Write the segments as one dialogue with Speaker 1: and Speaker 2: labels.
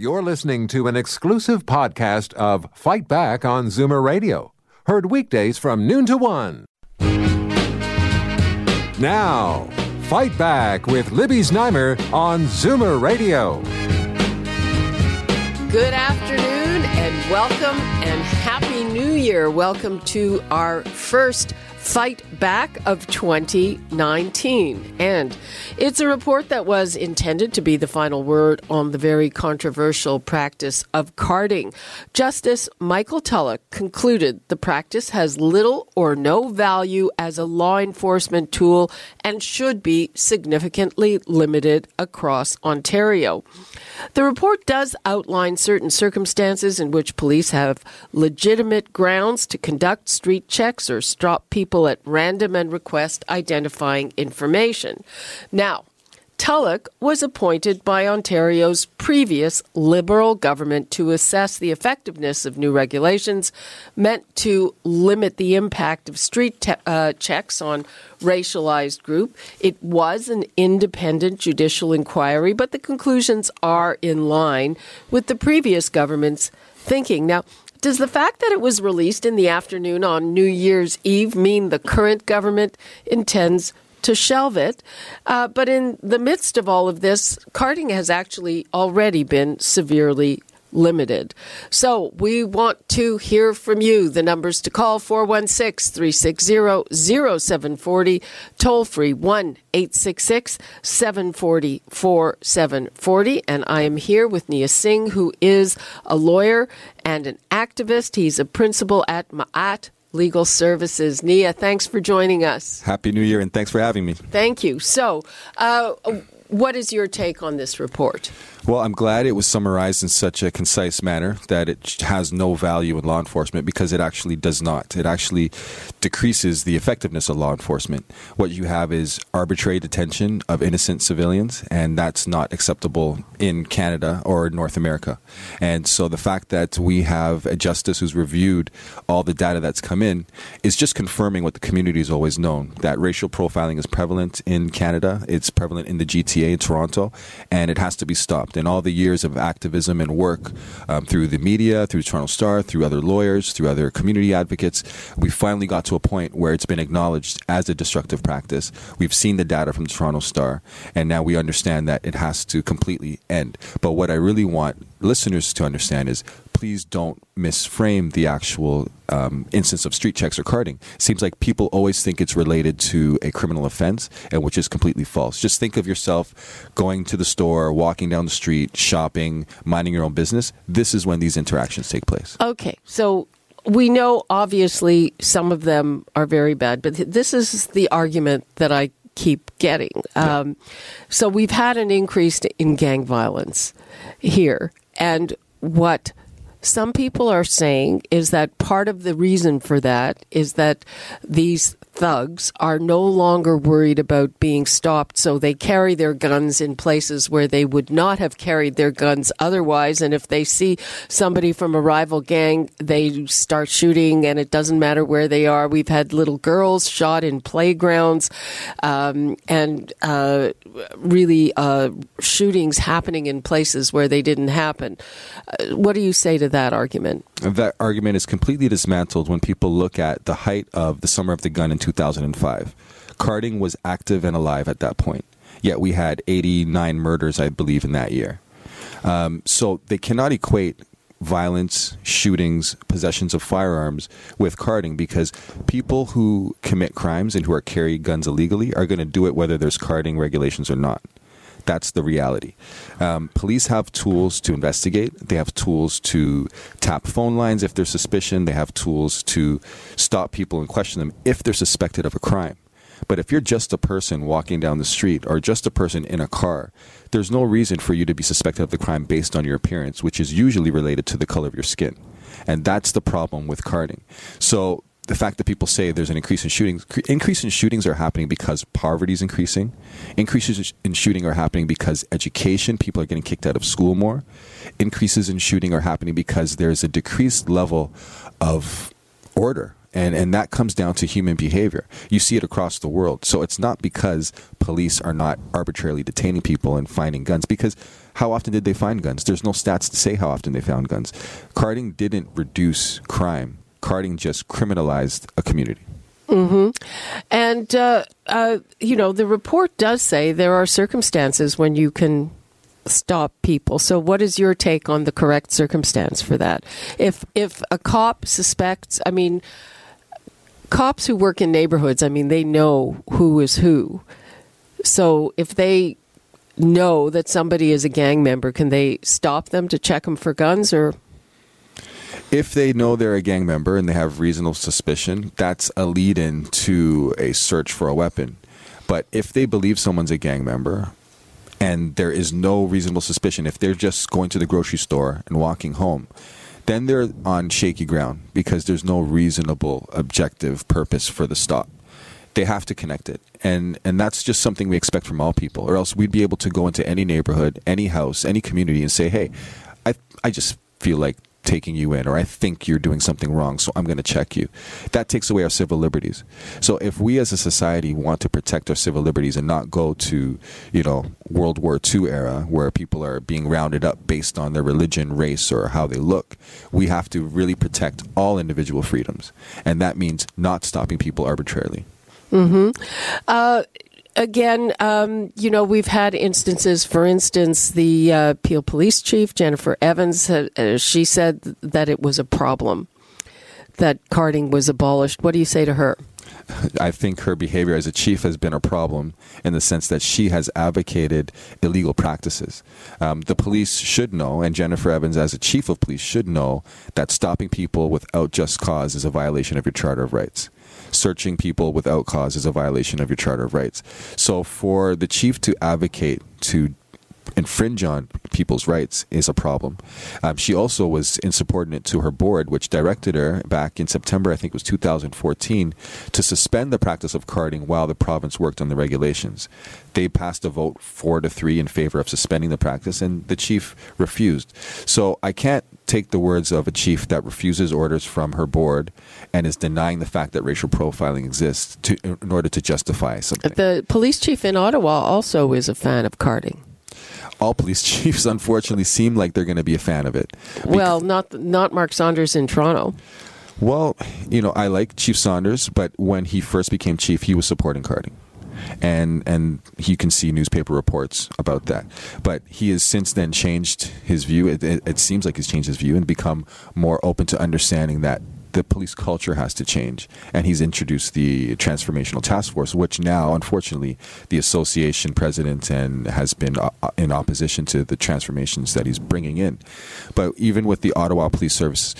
Speaker 1: You're listening to an exclusive podcast of Fight Back on Zoomer Radio, heard weekdays from noon to one. Now, Fight Back with Libby Znaimer on Zoomer Radio.
Speaker 2: Good afternoon and welcome and Happy New Year. Welcome to our first Fight Back of 2019. And it's a report that was intended to be the final word on the very controversial practice of carding. Justice Michael Tulloch concluded the practice has little or no value as a law enforcement tool and should be significantly limited across Ontario. The report does outline certain circumstances in which police have legitimate grounds to conduct street checks or stop people at random and request identifying information. Now, Tulloch was appointed by Ontario's previous Liberal government to assess the effectiveness of new regulations meant to limit the impact of street te- uh, checks on racialized group. It was an independent judicial inquiry, but the conclusions are in line with the previous government's thinking. Now, does the fact that it was released in the afternoon on New Year's Eve mean the current government intends to shelve it. Uh, but in the midst of all of this, carding has actually already been severely limited. So we want to hear from you. The numbers to call 416 360 0740, toll free 1 866 740 4740. And I am here with Knia Singh, who is a lawyer and an activist. He's a principal at Ma'at Legal Services. Knia, thanks for joining us.
Speaker 3: Happy New Year and thanks for having me.
Speaker 2: Thank you. So, uh, what is your take on this report?
Speaker 3: Well, I'm glad it was summarized in such a concise manner that it has no value in law enforcement because it actually does not. It actually decreases the effectiveness of law enforcement. What you have is arbitrary detention of innocent civilians, and that's not acceptable in Canada or North America. And so the fact that we have a justice who's reviewed all the data that's come in is just confirming what the community has always known that racial profiling is prevalent in Canada, it's prevalent in the GTA in Toronto, and it has to be stopped in all the years of activism and work um, through the media, through Toronto Star, through other lawyers, through other community advocates, we finally got to a point where it's been acknowledged as a destructive practice. We've seen the data from the Toronto Star, and now we understand that it has to completely end. But what I really want listeners to understand is please don't misframe the actual um, instance of street checks or carding. It seems like people always think it's related to a criminal offense, and which is completely false. Just think of yourself going to the store, walking down the street, shopping, minding your own business. This is when these interactions take place.
Speaker 2: Okay, so we know obviously some of them are very bad, but this is the argument that I keep getting. Yeah. Um, so we've had an increase in gang violence here, and what some people are saying is that part of the reason for that is that these thugs are no longer worried about being stopped, so they carry their guns in places where they would not have carried their guns otherwise. And if they see somebody from a rival gang, they start shooting, and it doesn't matter where they are. We've had little girls shot in playgrounds, um, and uh, really uh, shootings happening in places where they didn't happen. Uh, what do you say to that argument?
Speaker 3: That argument is completely dismantled when people look at the height of the summer of the gun in 2005. Carding was active and alive at that point. Yet we had 89 murders, I believe, in that year. Um, so they cannot equate violence, shootings, possessions of firearms with carding because people who commit crimes and who are carrying guns illegally are going to do it whether there's carding regulations or not. That's the reality. Um, police have tools to investigate. They have tools to tap phone lines if there's suspicion. They have tools to stop people and question them if they're suspected of a crime. But if you're just a person walking down the street or just a person in a car, there's no reason for you to be suspected of the crime based on your appearance, which is usually related to the color of your skin. And that's the problem with carding. So the fact that people say there's an increase in shootings, increase in shootings are happening because poverty is increasing. Increases in shooting are happening because education, people are getting kicked out of school more. Increases in shooting are happening because there's a decreased level of order. And, and that comes down to human behavior. You see it across the world. So it's not because police are not arbitrarily detaining people and finding guns, because how often did they find guns? There's no stats to say how often they found guns. Carding didn't reduce crime. Carding just criminalized a community.
Speaker 2: Mm-hmm. And, uh, uh, you know, the report does say there are circumstances when you can stop people. So, what is your take on the correct circumstance for that? If if a cop suspects, I mean, cops who work in neighborhoods, I mean, they know who is who. So, if they know that somebody is a gang member, can they stop them to check them for guns or?
Speaker 3: If they know they're a gang member and they have reasonable suspicion, that's a lead in to a search for a weapon. But if they believe someone's a gang member and there is no reasonable suspicion, if they're just going to the grocery store and walking home, then they're on shaky ground because there's no reasonable objective purpose for the stop. They have to connect it. And and that's just something we expect from all people. Or else we'd be able to go into any neighborhood, any house, any community and say, "Hey, I I just feel like taking you in, or I think you're doing something wrong, so I'm going to check you. That takes away our civil liberties. So if we as a society want to protect our civil liberties and not go to, you know, World War II era where people are being rounded up based on their religion, race, or how they look, we have to really protect all individual freedoms, and that means not stopping people arbitrarily.
Speaker 2: Hmm. Uh, again, um, you know, we've had instances. For instance, the uh, Peel Police Chief Jennifer Evans, uh, she said that it was a problem that carding was abolished. What do you say to her?
Speaker 3: I think her behavior as a chief has been a problem in the sense that she has advocated illegal practices. Um, the police should know, and Jennifer Evans, as a chief of police, should know that stopping people without just cause is a violation of your Charter of Rights searching people without cause is a violation of your Charter of Rights. So for the chief to advocate to infringe on people's rights is a problem. Um, she also was insubordinate to her board, which directed her back in September, I think it was 2014, to suspend the practice of carding while the province worked on the regulations. They passed a vote four to three in favor of suspending the practice, and the chief refused. So I can't take the words of a chief that refuses orders from her board and is denying the fact that racial profiling exists to, in order to justify something.
Speaker 2: The police chief in Ottawa also is a fan of carding
Speaker 3: all police chiefs unfortunately seem like they're going to be a fan of it.
Speaker 2: Well, not not Mark Saunders in Toronto.
Speaker 3: Well, you know, I like Chief Saunders, but when he first became chief, he was supporting carding and and you can see newspaper reports about that. But he has since then changed his view. It, it, it seems like he's changed his view and become more open to understanding that the police culture has to change. And he's introduced the transformational task force, which now, unfortunately, the association president and has been uh, uh, in opposition to the transformations that he's bringing in. But even with the Ottawa Police Service,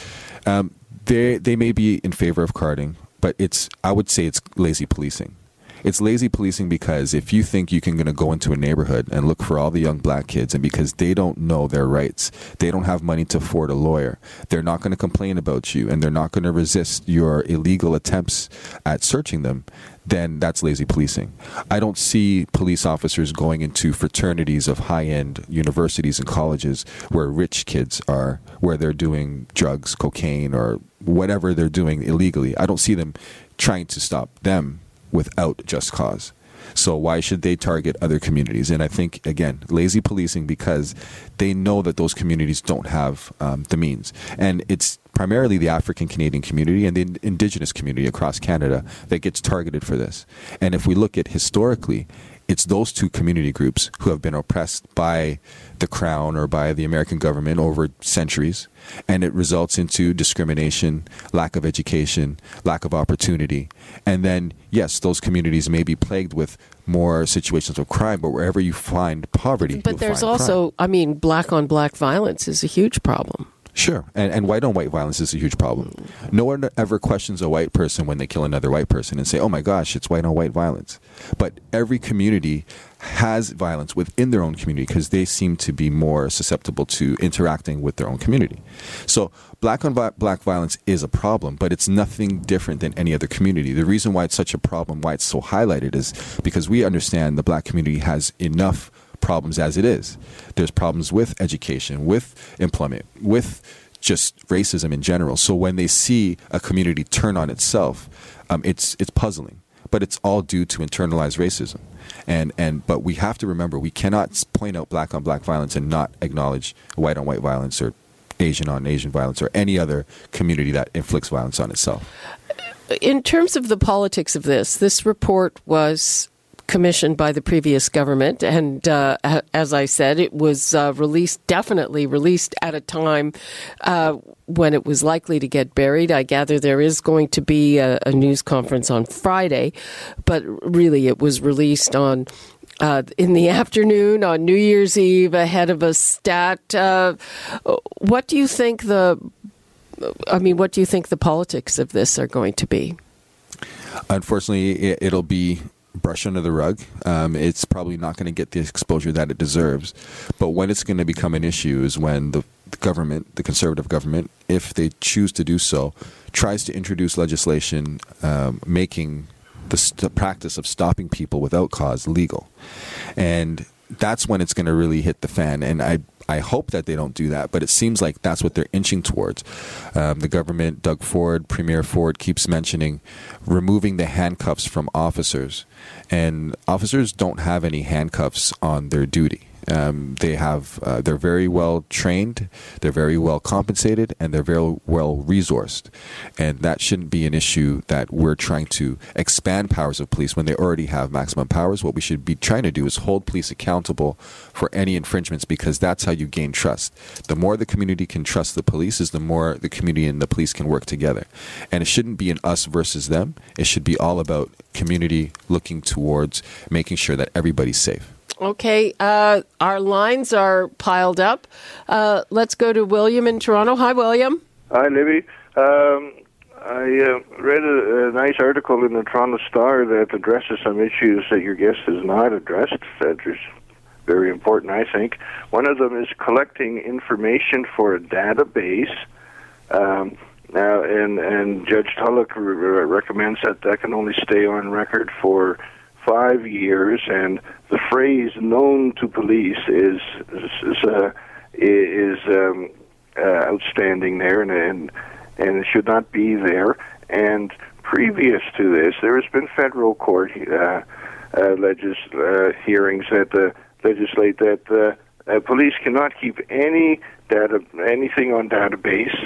Speaker 3: um, they they may be in favor of carding, but it's I would say it's lazy policing. It's lazy policing because if you think you can going to go into a neighborhood and look for all the young black kids, and because they don't know their rights, they don't have money to afford a lawyer, they're not going to complain about you, and they're not going to resist your illegal attempts at searching them, then that's lazy policing. I don't see police officers going into fraternities of high end universities and colleges where rich kids are, where they're doing drugs, cocaine, or whatever they're doing illegally. I don't see them trying to stop them without just cause. So why should they target other communities? And I think again, lazy policing because they know that those communities don't have um, the means, and it's primarily the African Canadian community and the Indigenous community across Canada that gets targeted for this. And if we look at historically, it's those two community groups who have been oppressed by the crown or by the American government over centuries, and it results into discrimination, lack of education, lack of opportunity. And then, yes, those communities may be plagued with more situations of crime, but wherever you find poverty,
Speaker 2: but there's also,
Speaker 3: crime.
Speaker 2: I mean, black on black violence is a huge problem.
Speaker 3: Sure, and, and white on white violence is a huge problem. No one ever questions a white person when they kill another white person and say, "Oh my gosh, it's white on white violence." But every community has violence within their own community because they seem to be more susceptible to interacting with their own community. So, black on black violence is a problem, but it's nothing different than any other community. The reason why it's such a problem, why it's so highlighted, is because we understand the black community has enough problems as it is. There's problems with education, with employment, with just racism in general. So when they see a community turn on itself, um, it's it's puzzling. but it's all due to internalized racism. And and but we have to remember we cannot point out black on black violence and not acknowledge white on white violence or Asian on Asian violence or any other community that inflicts violence on itself.
Speaker 2: In terms of the politics of this, this report was commissioned by the previous government, and uh, as I said, it was uh, released, definitely released at a time uh, when it was likely to get buried. I gather there is going to be a, a news conference on Friday, but really it was released on. Uh, in the afternoon on New Year's Eve, ahead of a stat, uh, what do you think the I mean, what do you think the politics of this are going to be?
Speaker 3: Unfortunately, it'll be brushed under the rug. Um, it's probably not going to get the exposure that it deserves. But when it's going to become an issue is when the, the government, the conservative government, if they choose to do so, tries to introduce legislation um, making the st- practice of stopping people without cause legal. And that's when it's going to really hit the fan. And I, I hope that they don't do that, but it seems like that's what they're inching towards. Um, the government, Doug Ford, Premier Ford, keeps mentioning removing the handcuffs from officers, and officers don't have any handcuffs on their duty. Um, they have uh, they're very well trained, they're very well compensated, and they're very well resourced, and that shouldn't be an issue that we're trying to expand powers of police when they already have maximum powers. What we should be trying to do is hold police accountable for any infringements because that's how you gain trust. The more the community can trust the police, is the more the community and the police can work together, and it shouldn't be an us versus them. It should be all about community looking towards making sure that everybody's safe.
Speaker 2: Okay, uh, our lines are piled up. Uh, let's go to William in Toronto. Hi, William.
Speaker 4: Hi, Libby. Um, I uh, read a, a nice article in the Toronto Star that addresses some issues that your guest has not addressed. That is very important, I think. One of them is collecting information for a database. Um, now, and and Judge Tulloch re- re- recommends that that can only stay on record for five years, and the phrase "known to police" is is uh, is um, uh, outstanding there, and, and and it should not be there. And previous to this, there has been federal court uh, uh, legis- uh, hearings that uh, legislate that uh, uh, police cannot keep any data, anything on database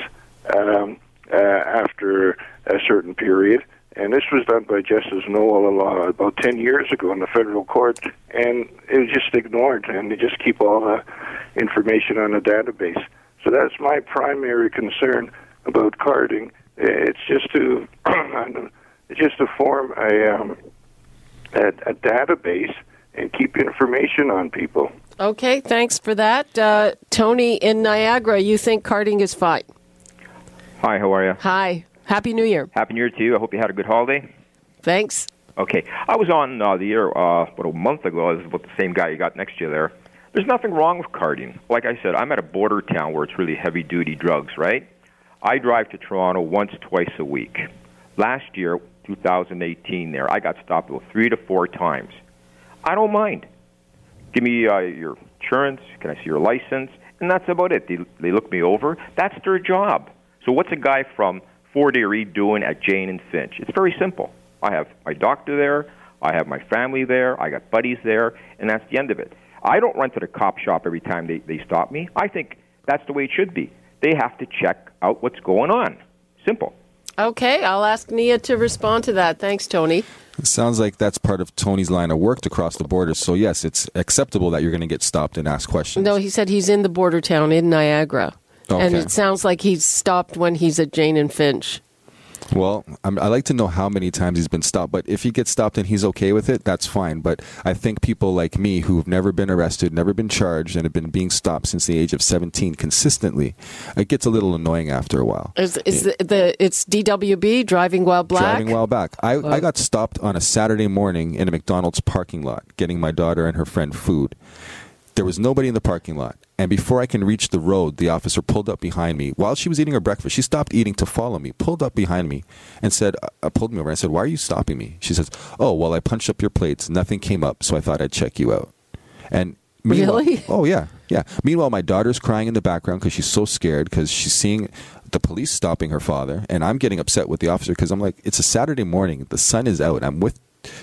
Speaker 4: um, uh, after a certain period. And this was done by Justice Noel Law about 10 years ago in the federal court, and it was just ignored, and they just keep all the information on a database. So that's my primary concern about carding. It's just to it's just to form a, um, a a database and keep information on people.
Speaker 2: Okay, thanks for that. Uh, Tony in Niagara, you think carding is fine?
Speaker 5: Hi, how are you?
Speaker 2: Hi. Happy New Year.
Speaker 5: Happy New Year to you. I hope you had a good holiday.
Speaker 2: Thanks.
Speaker 5: Okay, I was on uh, the air uh, about a month ago. I was about the same guy you got next to you there. There's nothing wrong with carding. Like I said, I'm at a border town where it's really heavy duty drugs, right? I drive to Toronto once, twice a week. Last year, 2018, there, I got stopped about three to four times. I don't mind. Give me uh, your insurance. Can I see your license? And that's about it. They, they look me over. That's their job. So what's a guy from Fort Erie doing at Jane and Finch? It's very simple. I have my doctor there. I have my family there. I got buddies there, and that's the end of it. I don't run to the cop shop every time they, they stop me. I think that's the way it should be. They have to check out what's going on. Simple.
Speaker 2: Okay, I'll ask Knia to respond to that. Thanks, Tony.
Speaker 3: It sounds like that's part of Tony's line of work to cross the border. So yes, it's acceptable that you're going to get stopped and asked questions.
Speaker 2: No, he said he's in the border town in Niagara. And it sounds like he's stopped when he's at Jane and Finch.
Speaker 3: Well, I'm, I like to know how many times he's been stopped. But if he gets stopped and he's okay with it, that's fine. But I think people like me who've never been arrested, never been charged, and have been being stopped since the age of 17 consistently, it gets a little annoying after a while.
Speaker 2: Is, is the, the it's DWB driving while black?
Speaker 3: Driving while back. I, I got stopped on a Saturday morning in a McDonald's parking lot getting my daughter and her friend food. There was nobody in the parking lot. And before I can reach the road, the officer pulled up behind me. While she was eating her breakfast, she stopped eating to follow me, pulled up behind me, and said, uh, pulled me over. I said, Why are you stopping me? She says, Oh, well, I punched up your plates. Nothing came up, so I thought I'd check you out. And
Speaker 2: Really?
Speaker 3: Oh, yeah, yeah. Meanwhile, my daughter's crying in the background because she's so scared because she's seeing the police stopping her father. And I'm getting upset with the officer because I'm like, It's a Saturday morning. The sun is out. I'm with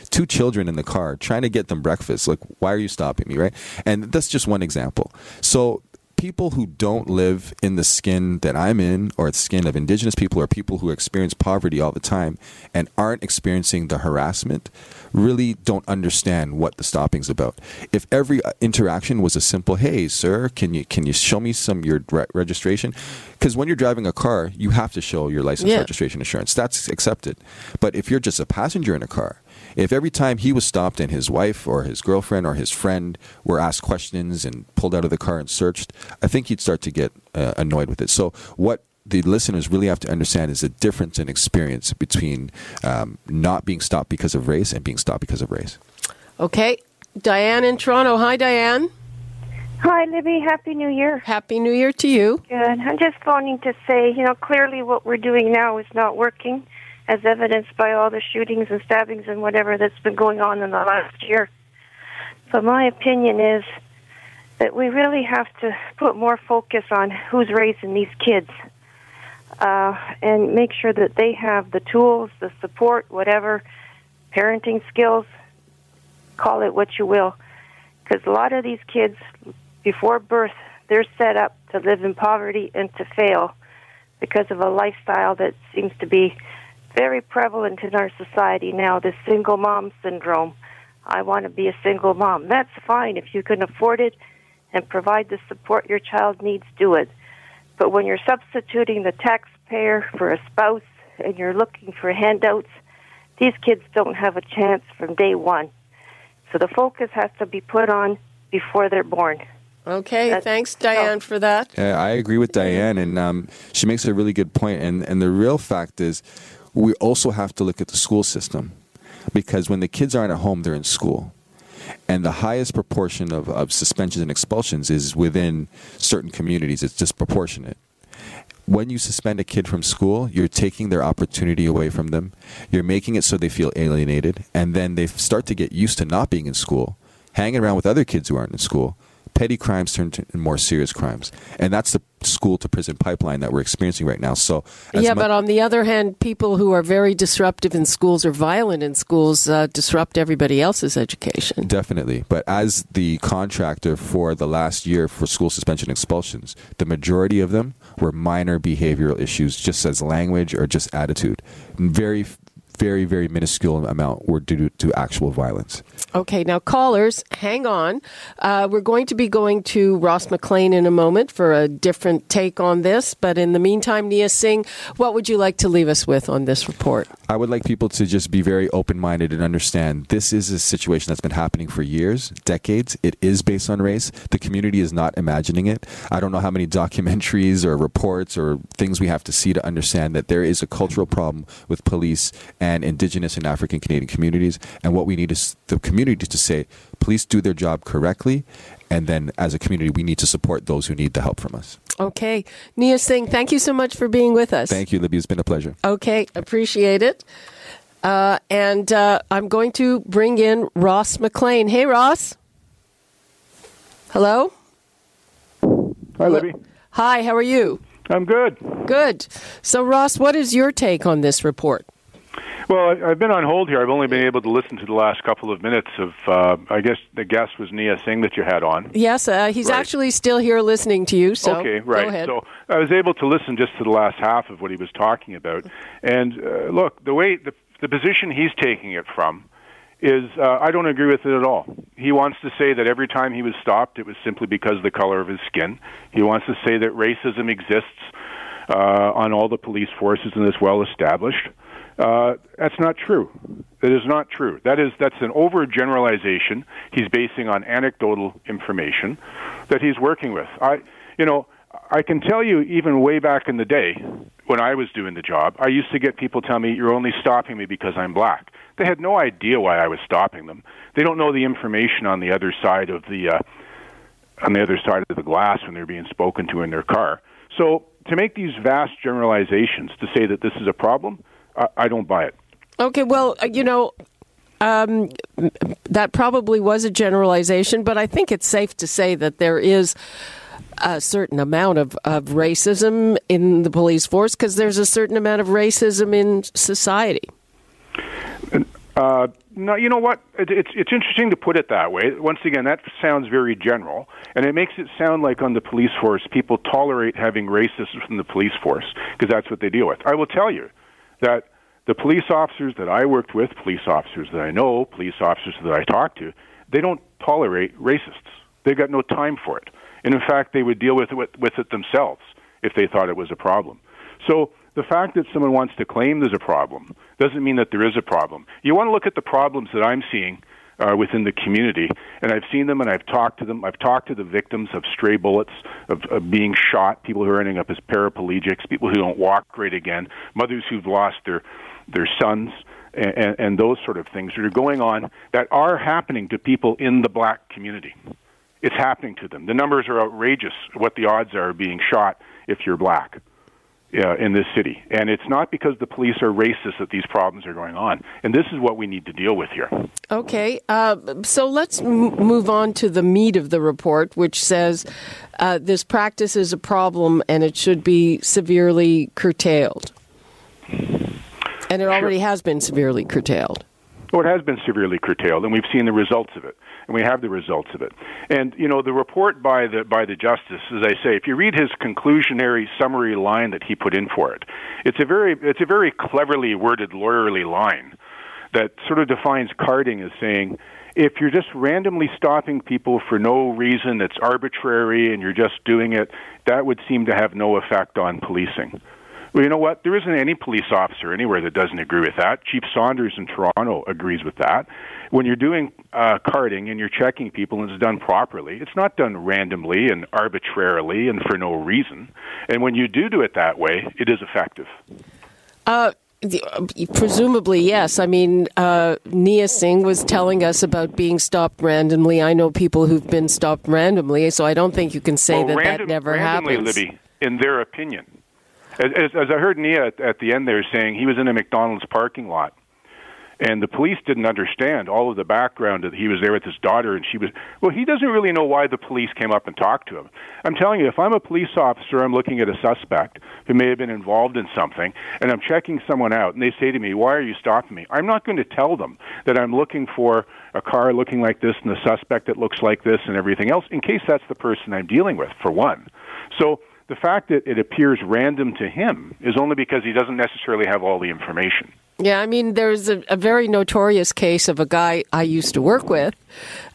Speaker 3: two children in the car trying to get them breakfast. Like, why are you stopping me, right? And that's just one example. So people who don't live in the skin that I'm in, or the skin of indigenous people, or people who experience poverty all the time and aren't experiencing the harassment, really don't understand what the stopping's about. If every uh, interaction was a simple, "Hey, sir, can you can you show me some your re- registration?" Because when you're driving a car, you have to show your license,
Speaker 2: Yeah.
Speaker 3: registration, insurance. That's accepted. But if you're just a passenger in a car, if every time he was stopped and his wife or his girlfriend or his friend were asked questions and pulled out of the car and searched, I think he'd start to get uh, annoyed with it. So, what the listeners really have to understand is the difference in experience between um, not being stopped because of race and being stopped because of race.
Speaker 2: Okay. Diane in Toronto. Hi, Diane.
Speaker 6: Hi, Libby. Happy New Year.
Speaker 2: Happy New Year to you.
Speaker 6: Good. I'm just phoning to say, you know, clearly what we're doing now is not working, as evidenced by all the shootings and stabbings and whatever that's been going on in the last year. So my opinion is that we really have to put more focus on who's raising these kids uh, and make sure that they have the tools, the support, whatever, parenting skills, call it what you will. Because a lot of these kids, before birth, they're set up to live in poverty and to fail because of a lifestyle that seems to be very prevalent in our society now this single mom syndrome. I want to be a single mom. That's fine if you can afford it and provide the support your child needs, do it. But when you're substituting the taxpayer for a spouse and you're looking for handouts, these kids don't have a chance from day one. So the focus has to be put on before they're born.
Speaker 2: Okay.
Speaker 6: That's-
Speaker 2: Thanks, Diane, for that.
Speaker 3: Yeah, I agree with Diane, and um, she makes a really good point. And and the real fact is, we also have to look at the school system, because when the kids aren't at home, they're in school, and the highest proportion of, of suspensions and expulsions is within certain communities. It's disproportionate. When you suspend a kid from school, you're taking their opportunity away from them. You're making it so they feel alienated, and then they start to get used to not being in school, hanging around with other kids who aren't in school. Petty crimes turn into more serious crimes, and that's the school to prison pipeline that we're experiencing right now. So,
Speaker 2: yeah, but on the other hand, people who are very disruptive in schools or violent in schools uh, disrupt everybody else's education.
Speaker 3: Definitely. But as the contractor for the last year for school suspension expulsions, the majority of them were minor behavioral issues, just as language or just attitude. Very, very, very minuscule amount were due to actual violence.
Speaker 2: Okay, now callers, hang on. Uh, we're going to be going to Ross McLean in a moment for a different take on this. But in the meantime, Knia Singh, what would you like to leave us with on this report?
Speaker 3: I would like people to just be very open minded and understand this is a situation that's been happening for years, decades. It is based on race. The community is not imagining it. I don't know how many documentaries or reports or things we have to see to understand that there is a cultural problem with police and Indigenous and African Canadian communities. And what we need is the community to say, police do their job correctly. And then as a community, we need to support those who need the help from us.
Speaker 2: Okay, Knia Singh, thank you so much for being with us.
Speaker 3: Thank you, Libby. It's been a pleasure.
Speaker 2: Okay, appreciate it. Uh, and uh, I'm going to bring in Ross McLean. Hey, Ross. Hello.
Speaker 7: Hi, Libby.
Speaker 2: Hi, how are you?
Speaker 7: I'm good.
Speaker 2: Good. So, Ross, what is your take on this report?
Speaker 7: Well, I've been on hold here. I've only been able to listen to the last couple of minutes of, uh, I guess the guest was Knia Singh that you had on.
Speaker 2: Yes, uh, he's
Speaker 7: Right.
Speaker 2: actually still here listening to you. So,
Speaker 7: okay, right.
Speaker 2: Go ahead.
Speaker 7: So I was able to listen just to the last half of what he was talking about. And uh, look, the way the, the position he's taking it from is uh, I don't agree with it at all. He wants to say that every time he was stopped, it was simply because of the color of his skin. He wants to say that racism exists uh, on all the police forces and is well established. Uh, that's not true. That is not true. That is that's an overgeneralization he's basing on anecdotal information that he's working with. I, you know, I can tell you even way back in the day when I was doing the job, I used to get people tell me you're only stopping me because I'm black. They had no idea why I was stopping them. They don't know the information on the other side of the uh, on the other side of the glass when they're being spoken to in their car. So to make these vast generalizations to say that this is a problem, I, I don't buy it.
Speaker 2: Okay, well, uh, you know, um, that probably was a generalization, but I think it's safe to say that there is a certain amount of, of racism in the police force because there's a certain amount of racism in society.
Speaker 7: Uh, no, you know what? It, it's it's interesting to put it that way. Once again, that sounds very general, and it makes it sound like on the police force people tolerate having racists from the police force because that's what they deal with. I will tell you that the police officers that I worked with, police officers that I know, police officers that I talk to, they don't tolerate racists. They've got no time for it, and in fact, they would deal with it with it themselves if they thought it was a problem. So the fact that someone wants to claim there's a problem doesn't mean that there is a problem. You want to look at the problems that I'm seeing uh, within the community, and I've seen them and I've talked to them. I've talked to the victims of stray bullets, of, of being shot, people who are ending up as paraplegics, people who don't walk great again, mothers who've lost their their sons, and, and those sort of things that are going on that are happening to people in the black community. It's happening to them. The numbers are outrageous. What the odds are of being shot if you're black uh, in this city. And it's not because the police are racist that these problems are going on. And this is what we need to deal with here.
Speaker 2: Okay. Uh, so let's m- move on to the meat of the report, which says uh, this practice is a problem and it should be severely curtailed. And it already sure. has been severely curtailed.
Speaker 7: Well, it has been severely curtailed, and we've seen the results of it and we have the results of it. And you know, the report by the by the justice, as I say, if you read his conclusionary summary line that he put in for it, it's a very it's a very cleverly worded lawyerly line that sort of defines carding as saying if you're just randomly stopping people for no reason that's arbitrary and you're just doing it, that would seem to have no effect on policing. Well, you know what? There isn't any police officer anywhere that doesn't agree with that. Chief Saunders in Toronto agrees with that. When you're doing uh, carding and you're checking people and it's done properly, it's not done randomly and arbitrarily and for no reason. And when you do do it that way, it is effective.
Speaker 2: Uh, uh, presumably, yes. I mean, uh, Knia Singh was telling us about being stopped randomly. I know people who've been stopped randomly, so I don't think you can say
Speaker 7: well,
Speaker 2: that
Speaker 7: random,
Speaker 2: that never
Speaker 7: randomly,
Speaker 2: happens.
Speaker 7: Libby, in their opinion. As, as, I heard Knia at, at the end there saying, he was in a McDonald's parking lot and the police didn't understand all of the background that he was there with his daughter and she was well he doesn't really know why the police came up and talked to him. I'm telling you if i'm a police officer i'm looking at a suspect who may have been involved in something and i'm checking someone out and they say to me why are you stopping me? I'm not going to tell them that i'm looking for a car looking like this and a suspect that looks like this and everything else in case that's the person i'm dealing with for one. So the fact that it appears random to him is only because he doesn't necessarily have all the information.
Speaker 2: Yeah, I mean, there's a, a very notorious case of a guy I used to work with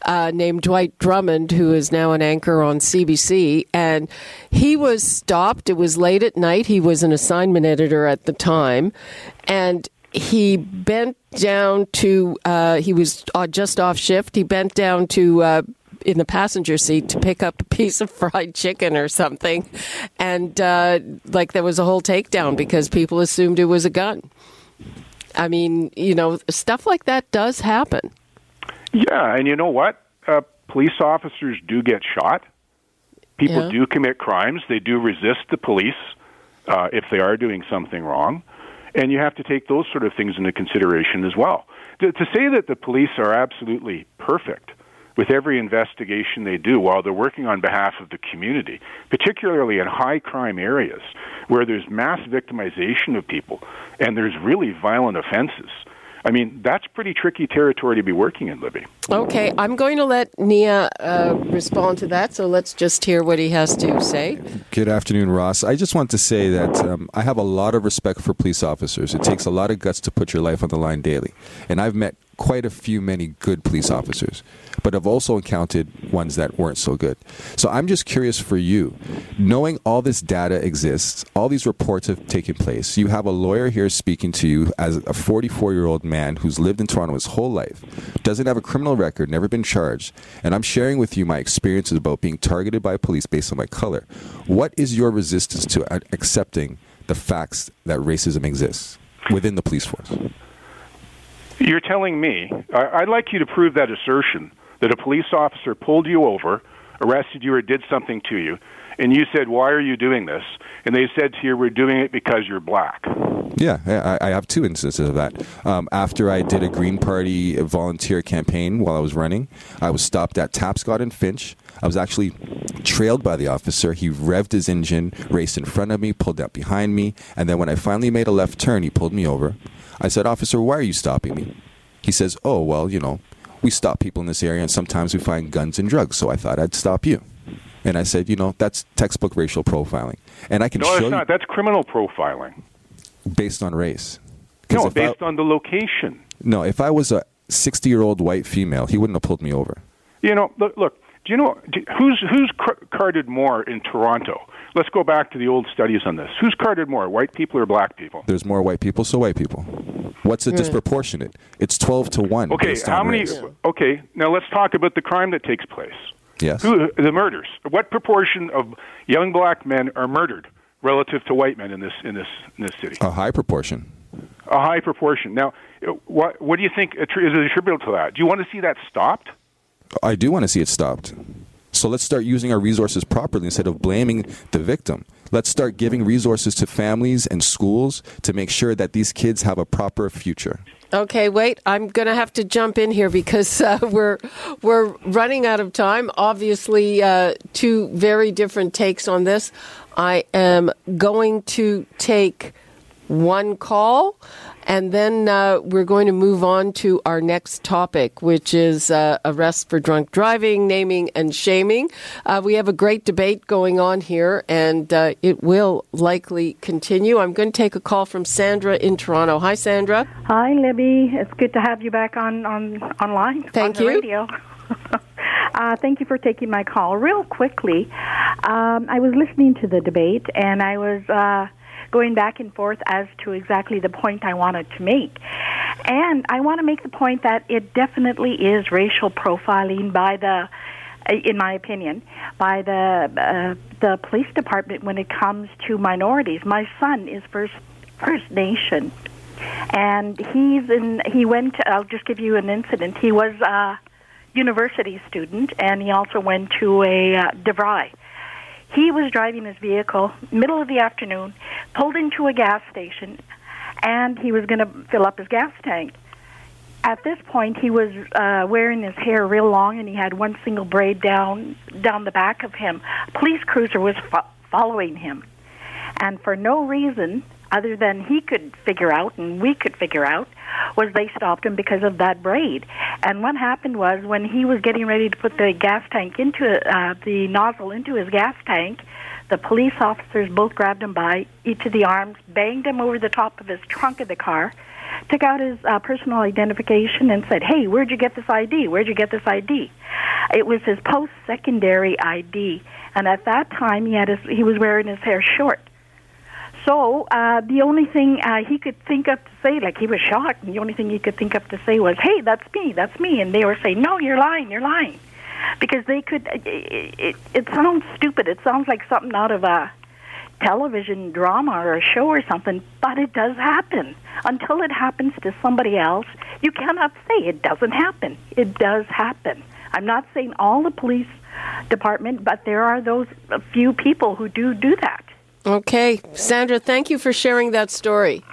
Speaker 2: uh, named Dwight Drummond, who is now an anchor on CBC, and he was stopped. It was late at night. He was an assignment editor at the time, and he bent down to, uh, he was uh, just off shift. He bent down to uh, in the passenger seat to pick up a piece of fried chicken or something, and uh, like there was a whole takedown because people assumed it was a gun. I mean, you know, stuff like that does happen.
Speaker 7: Yeah, and you know what? Uh, police officers do get shot. People yeah. do commit crimes. They do resist the police uh, if they are doing something wrong. And you have to take those sort of things into consideration as well. To, to say that the police are absolutely perfect with every investigation they do while they're working on behalf of the community, particularly in high crime areas where there's mass victimization of people and there's really violent offenses. I mean, that's pretty tricky territory to be working in, Libby.
Speaker 2: Okay, I'm going to let Knia uh, respond to that, so let's just hear what he has to say.
Speaker 3: Good afternoon, Ross. I just want to say that um, I have a lot of respect for police officers. It takes a lot of guts to put your life on the line daily. And I've met quite a few many good police officers, but I've also encountered ones that weren't so good. So I'm just curious for you, knowing all this data exists, all these reports have taken place. You have a lawyer here speaking to you as a 44 year old man who's lived in Toronto his whole life, doesn't have a criminal record, never been charged, and I'm sharing with you my experiences about being targeted by police based on my color. What is your resistance to accepting the facts that racism exists within the police force?
Speaker 7: You're telling me, I'd like you to prove that assertion that a police officer pulled you over, arrested you, or did something to you, and you said, Why are you doing this? And they said to you, We're doing it because you're black.
Speaker 3: Yeah, I, have two instances of that. Um, after I did a Green Party volunteer campaign while I was running, I was stopped at Tapscott and Finch. I was actually trailed by the officer. He revved his engine, raced in front of me, pulled up behind me, and then when I finally made a left turn, he pulled me over. I said, Officer, why are you stopping me? He says, "Oh well, you know, we stop people in this area, and sometimes we find guns and drugs. So I thought I'd stop you." And I said, "You know, that's textbook racial profiling, and I can
Speaker 7: No,
Speaker 3: show
Speaker 7: that's
Speaker 3: you
Speaker 7: not. That's criminal profiling.
Speaker 3: based on race.
Speaker 7: No,
Speaker 3: if I-
Speaker 7: based on the location.
Speaker 3: no, if I was a sixty-year-old white female, he wouldn't have pulled me over.
Speaker 7: You know, look, look do you know do, who's who's car- carded more in Toronto? Let's go back to the old studies on this. Who's carded more, white people or black people?
Speaker 3: There's more white people, so white people. What's the hmm. disproportionate? It's twelve to one.
Speaker 7: Okay,
Speaker 3: based
Speaker 7: how
Speaker 3: on
Speaker 7: many?
Speaker 3: race.
Speaker 7: Okay, now let's talk about the crime that takes place.
Speaker 3: Yes.
Speaker 7: Who the murders? What proportion of young black men are murdered relative to white men in this in this in this city?
Speaker 3: A high proportion.
Speaker 7: A high proportion. Now, what what do you think is attributable to that? Do you want to see that stopped?
Speaker 3: I do want to see it stopped. So let's start using our resources properly instead of blaming the victim. Let's start giving resources to families and schools to make sure that these kids have a proper future.
Speaker 2: Okay, wait. I'm going to have to jump in here because uh, we're we're running out of time. Obviously, uh, two very different takes on this. I am going to take one call, and then uh, we're going to move on to our next topic, which is uh, arrest for drunk driving, naming and shaming. Uh, we have a great debate going on here, and uh, it will likely continue. I'm going to take a call from Sandra in Toronto. Hi, Sandra.
Speaker 8: Hi, Libby. It's good to have you back on, on online.
Speaker 2: Thank
Speaker 8: on the
Speaker 2: you.
Speaker 8: Radio. uh, thank you for taking my call. Real quickly, um, I was listening to the debate and I was uh, going back and forth as to exactly the point I wanted to make. And I want to make the point that it definitely is racial profiling by the in my opinion, by the uh, the police department when it comes to minorities. My son is first First Nation, and he's in. He went. I'll just give you an incident. He was a university student, and he also went to a uh, DeVry. He was driving his vehicle middle of the afternoon, pulled into a gas station, and he was going to fill up his gas tank. At this point, he was uh, wearing his hair real long, and he had one single braid down down the back of him. A police cruiser was fo- following him, and for no reason other than he could figure out and we could figure out was they stopped him because of that braid. And what happened was when he was getting ready to put the gas tank into uh, the nozzle into his gas tank, the police officers both grabbed him by each of the arms, banged him over the top of his trunk of the car, took out his uh, personal identification, and said, "Hey, where'd you get this ID? Where'd you get this ID?" It was his post-secondary ID, and at that time he had his, he was wearing his hair short. So uh, the only thing uh, he could think of to say, like he was shocked, and the only thing he could think of to say was, "Hey, that's me, that's me," and they were saying, "No, you're lying, you're lying," because they could. It, it, it sounds stupid. It sounds like something out of a television drama or a show or something, but it does happen. Until it happens to somebody else, you cannot say it doesn't happen. It does happen. I'm not saying all the police department, but there are those few people who do do that.
Speaker 2: Okay, Sandra, thank you for sharing that story.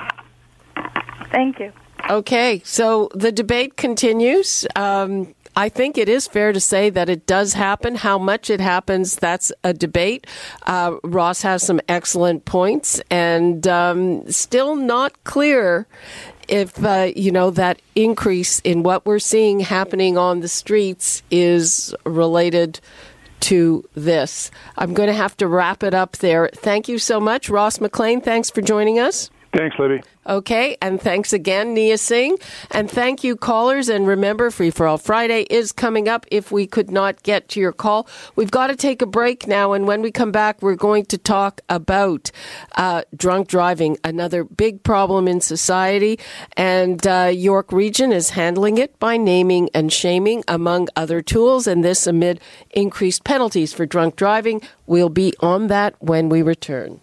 Speaker 8: Thank you.
Speaker 2: Okay, so the debate continues. Um, I think it is fair to say that it does happen. How much it happens, that's a debate. Uh, Ross has some excellent points, and um, still not clear if uh, you know that increase in what we're seeing happening on the streets is related to this. I'm going to have to wrap it up there. Thank you so much, Ross McLean. Thanks for joining us.
Speaker 7: Thanks, Libby.
Speaker 2: Okay, and thanks again, Knia Singh. And thank you, callers. And remember, Free for All Friday is coming up if we could not get to your call. We've got to take a break now. And when we come back, we're going to talk about uh, drunk driving, another big problem in society. And uh, York Region is handling it by naming and shaming, among other tools. And this amid increased penalties for drunk driving. We'll be on that when we return.